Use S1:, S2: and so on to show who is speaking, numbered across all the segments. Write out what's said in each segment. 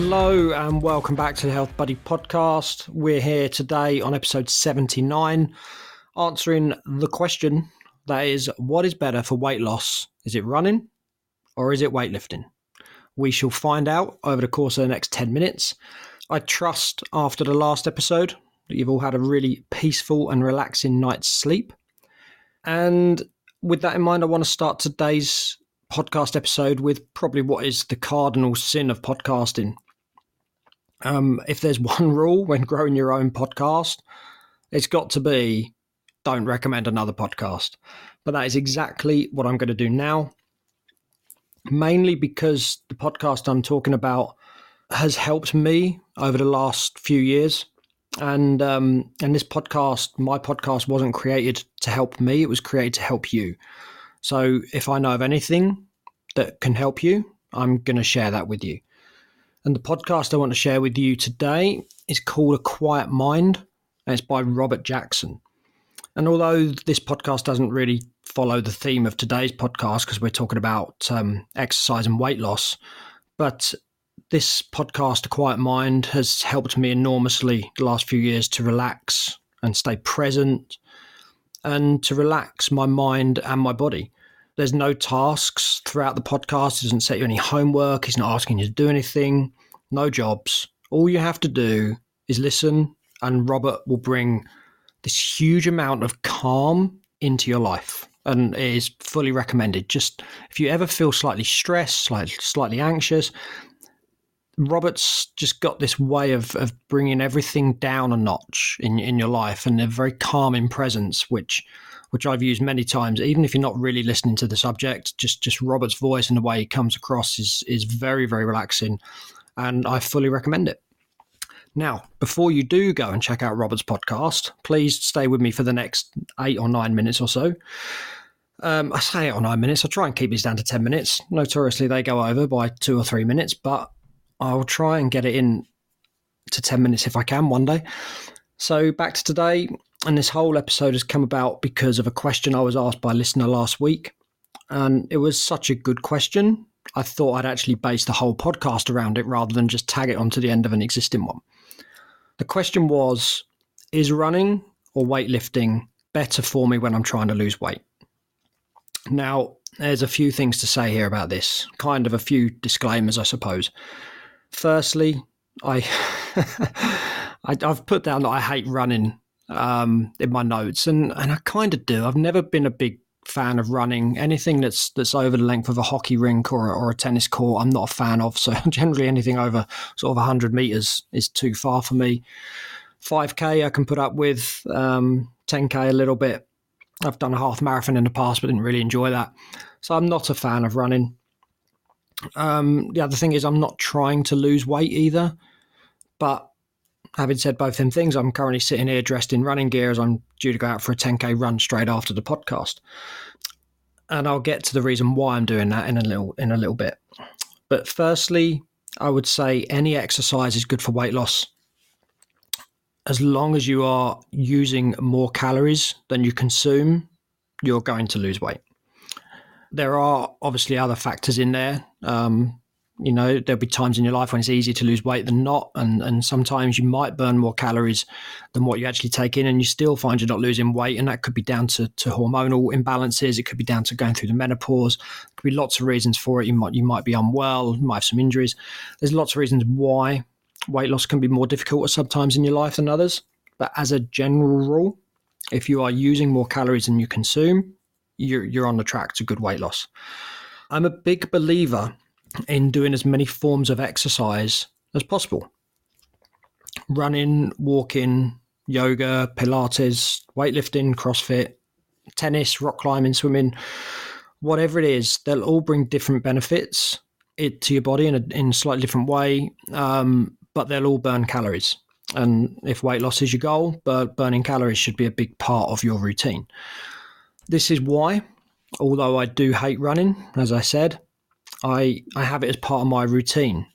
S1: Hello and welcome back to the Health Buddy podcast. We're here today on episode 79, answering the question that is what is better for weight loss? Is it running or is it weightlifting? We shall find out over the course of the next 10 minutes. I trust after the last episode that you've all had a really peaceful and relaxing night's sleep. And with that in mind, I want to start today's podcast episode with probably what is the cardinal sin of podcasting. Um, if there's one rule when growing your own podcast, it's got to be don't recommend another podcast. But that is exactly what I'm going to do now. Mainly because the podcast I'm talking about has helped me over the last few years. And um, and this podcast, my podcast, wasn't created to help me; it was created to help you. So if I know of anything that can help you, I'm going to share that with you. And the podcast I want to share with you today is called A Quiet Mind, and it's by Robert Jackson. And although this podcast doesn't really follow the theme of today's podcast because we're talking about um, exercise and weight loss, but this podcast, A Quiet Mind, has helped me enormously the last few years to relax and stay present and to relax my mind and my body. There's no tasks throughout the podcast. It doesn't set you any homework. He's not asking you to do anything. No jobs. All you have to do is listen, and Robert will bring this huge amount of calm into your life. And it is fully recommended. Just if you ever feel slightly stressed, slightly, slightly anxious, Robert's just got this way of, of bringing everything down a notch in in your life and a very calming presence, which which I've used many times. Even if you're not really listening to the subject, just just Robert's voice and the way he comes across is is very very relaxing, and I fully recommend it. Now, before you do go and check out Robert's podcast, please stay with me for the next eight or nine minutes or so. Um, I say eight or nine minutes. I try and keep these down to 10 minutes. Notoriously, they go over by two or three minutes, but I'll try and get it in to 10 minutes if I can one day. So, back to today. And this whole episode has come about because of a question I was asked by a listener last week. And it was such a good question. I thought I'd actually base the whole podcast around it rather than just tag it onto the end of an existing one. The question was Is running or weightlifting better for me when I'm trying to lose weight? Now, there's a few things to say here about this, kind of a few disclaimers, I suppose. Firstly, I, I have put down that I hate running um, in my notes, and and I kind of do. I've never been a big fan of running. Anything that's that's over the length of a hockey rink or or a tennis court, I'm not a fan of. So generally, anything over sort of 100 meters is too far for me. 5k I can put up with. Um, 10k a little bit. I've done a half marathon in the past, but didn't really enjoy that. So I'm not a fan of running. Um, the other thing is, I'm not trying to lose weight either. But having said both of them things, I'm currently sitting here dressed in running gear as I'm due to go out for a 10k run straight after the podcast. And I'll get to the reason why I'm doing that in a little in a little bit. But firstly, I would say any exercise is good for weight loss. As long as you are using more calories than you consume, you're going to lose weight. There are obviously other factors in there. Um, you know, there'll be times in your life when it's easier to lose weight than not, and and sometimes you might burn more calories than what you actually take in, and you still find you're not losing weight, and that could be down to, to hormonal imbalances. It could be down to going through the menopause. There could be lots of reasons for it. You might you might be unwell, you might have some injuries. There's lots of reasons why weight loss can be more difficult at sometimes in your life than others. But as a general rule, if you are using more calories than you consume, you're you're on the track to good weight loss. I'm a big believer in doing as many forms of exercise as possible. Running, walking, yoga, Pilates, weightlifting, CrossFit, tennis, rock climbing, swimming, whatever it is, they'll all bring different benefits it, to your body in a, in a slightly different way, um, but they'll all burn calories. And if weight loss is your goal, burning calories should be a big part of your routine. This is why, although I do hate running, as I said, I I have it as part of my routine.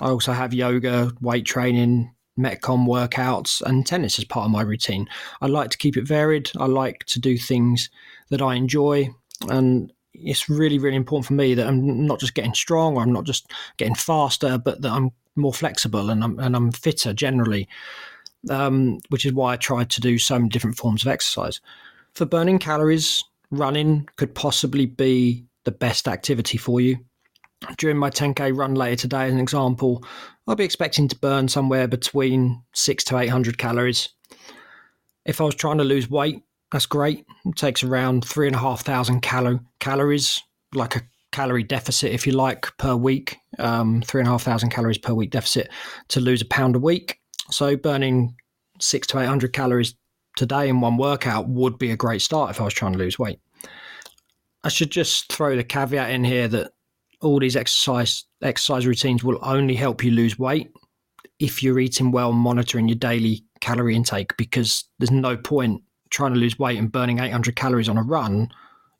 S1: I also have yoga, weight training, metcon workouts, and tennis as part of my routine. I like to keep it varied. I like to do things that I enjoy, and it's really, really important for me that I'm not just getting strong or I'm not just getting faster, but that I'm more flexible and I'm, and I'm fitter generally, um, which is why I try to do so many different forms of exercise. For burning calories, running could possibly be the best activity for you. During my 10k run later today, as an example, I'll be expecting to burn somewhere between six to 800 calories. If I was trying to lose weight, that's great. It takes around three and a half thousand calo- calories, like a calorie deficit, if you like, per week. Um, three and a half thousand calories per week deficit to lose a pound a week. So burning six to eight hundred calories today in one workout would be a great start if I was trying to lose weight. I should just throw the caveat in here that all these exercise exercise routines will only help you lose weight if you're eating well, monitoring your daily calorie intake, because there's no point trying to lose weight and burning 800 calories on a run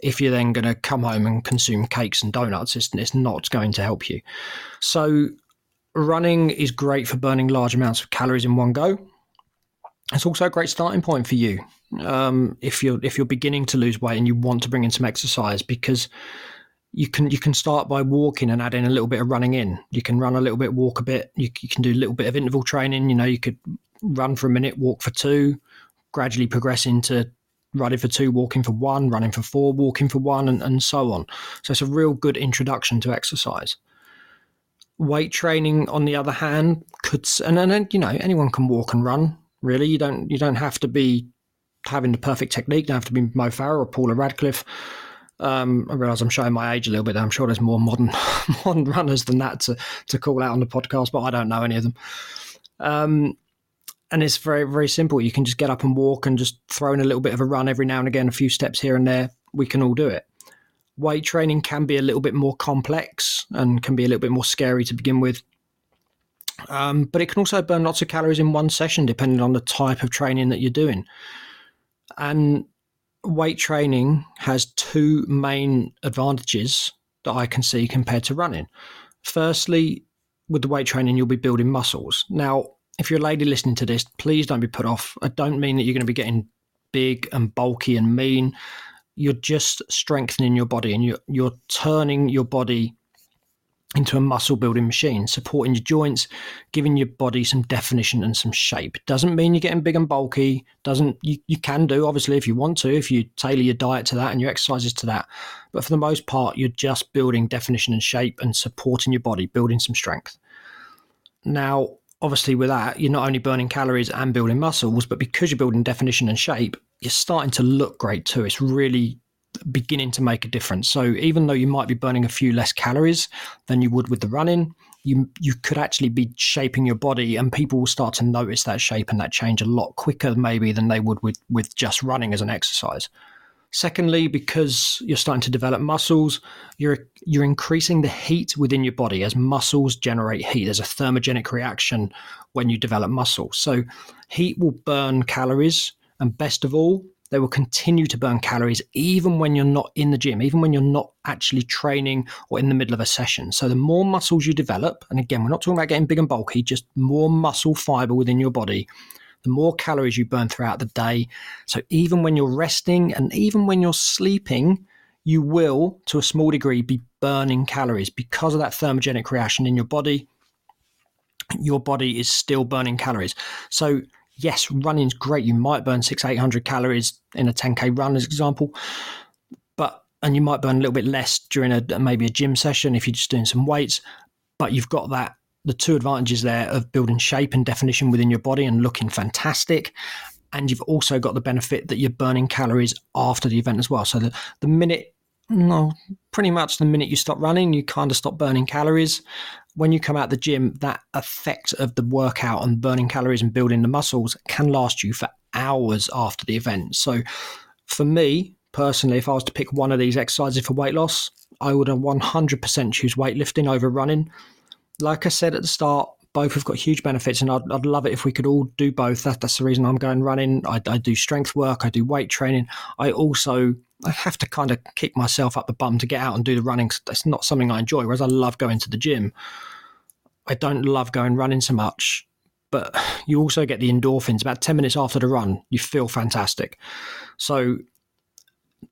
S1: if you're then going to come home and consume cakes and donuts. It's, it's not going to help you. So running is great for burning large amounts of calories in one go it's also a great starting point for you um, if you're if you're beginning to lose weight and you want to bring in some exercise because you can you can start by walking and adding a little bit of running in. You can run a little bit, walk a bit. You, you can do a little bit of interval training. You know, you could run for a minute, walk for two, gradually progress into running for two, walking for one, running for four, walking for one, and, and so on. So it's a real good introduction to exercise. Weight training, on the other hand, could and then you know anyone can walk and run. Really, you don't you don't have to be having the perfect technique. You don't have to be Mo Farah or Paula Radcliffe. Um, I realise I'm showing my age a little bit. I'm sure there's more modern modern runners than that to to call out on the podcast, but I don't know any of them. Um, and it's very very simple. You can just get up and walk and just throw in a little bit of a run every now and again, a few steps here and there. We can all do it. Weight training can be a little bit more complex and can be a little bit more scary to begin with. Um, but it can also burn lots of calories in one session, depending on the type of training that you're doing. And weight training has two main advantages that I can see compared to running. Firstly, with the weight training, you'll be building muscles. Now, if you're a lady listening to this, please don't be put off. I don't mean that you're going to be getting big and bulky and mean. You're just strengthening your body and you're, you're turning your body into a muscle building machine, supporting your joints, giving your body some definition and some shape. Doesn't mean you're getting big and bulky. Doesn't you, you can do obviously if you want to, if you tailor your diet to that and your exercises to that. But for the most part, you're just building definition and shape and supporting your body, building some strength. Now, obviously with that you're not only burning calories and building muscles but because you're building definition and shape you're starting to look great too it's really beginning to make a difference so even though you might be burning a few less calories than you would with the running you you could actually be shaping your body and people will start to notice that shape and that change a lot quicker maybe than they would with with just running as an exercise Secondly, because you're starting to develop muscles, you're you're increasing the heat within your body as muscles generate heat. There's a thermogenic reaction when you develop muscle. So heat will burn calories, and best of all, they will continue to burn calories even when you're not in the gym, even when you're not actually training or in the middle of a session. So the more muscles you develop, and again, we're not talking about getting big and bulky, just more muscle fiber within your body, the more calories you burn throughout the day. So even when you're resting and even when you're sleeping, you will, to a small degree, be burning calories because of that thermogenic reaction in your body. Your body is still burning calories. So yes, running's great. You might burn six, eight hundred calories in a 10k run, as example, but and you might burn a little bit less during a maybe a gym session if you're just doing some weights. But you've got that the two advantages there of building shape and definition within your body and looking fantastic. And you've also got the benefit that you're burning calories after the event as well. So the, the minute, no, pretty much the minute you stop running, you kind of stop burning calories. When you come out the gym, that effect of the workout and burning calories and building the muscles can last you for hours after the event. So for me, personally, if I was to pick one of these exercises for weight loss, I would 100% choose weightlifting over running like I said at the start, both have got huge benefits, and I'd, I'd love it if we could all do both. That, that's the reason I'm going running. I, I do strength work, I do weight training. I also I have to kind of kick myself up the bum to get out and do the running. That's not something I enjoy. Whereas I love going to the gym. I don't love going running so much, but you also get the endorphins. About ten minutes after the run, you feel fantastic. So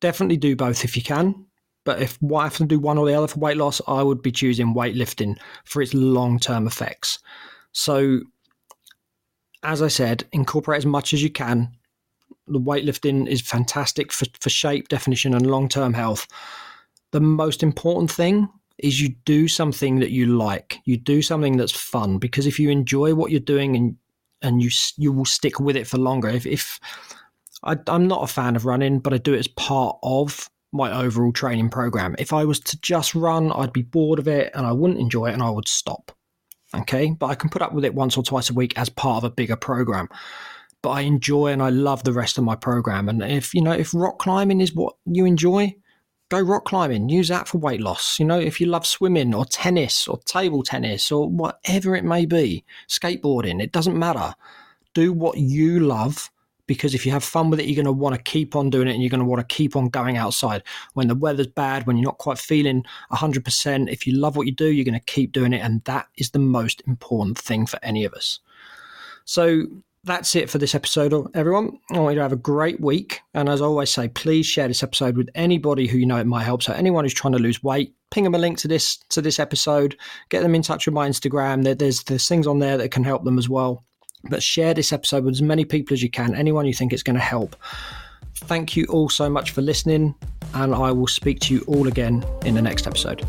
S1: definitely do both if you can But if I have to do one or the other for weight loss, I would be choosing weightlifting for its long term effects. So, as I said, incorporate as much as you can. The weightlifting is fantastic for, for shape, definition, and long term health. The most important thing is you do something that you like. You do something that's fun because if you enjoy what you're doing and and you you will stick with it for longer. If, if I, I'm not a fan of running, but I do it as part of my overall training program. If I was to just run, I'd be bored of it and I wouldn't enjoy it and I would stop. Okay, but I can put up with it once or twice a week as part of a bigger program. But I enjoy and I love the rest of my program. And if you know, if rock climbing is what you enjoy, go rock climbing. Use that for weight loss. You know, if you love swimming or tennis or table tennis or whatever it may be, skateboarding, it doesn't matter. Do what you love because if you have fun with it, you're going to want to keep on doing it and you're going to want to keep on going outside. When the weather's bad, when you're not quite feeling 100%, if you love what you do, you're going to keep doing it. And that is the most important thing for any of us. So that's it for this episode, everyone. I want you to have a great week. And as I always say, please share this episode with anybody who you know it might help. So anyone who's trying to lose weight, ping them a link to this to this episode. Get them in touch with my Instagram. There's there's things on there that can help them as well. But share this episode with as many people as you can, anyone you think it's going to help. Thank you all so much for listening, and I will speak to you all again in the next episode.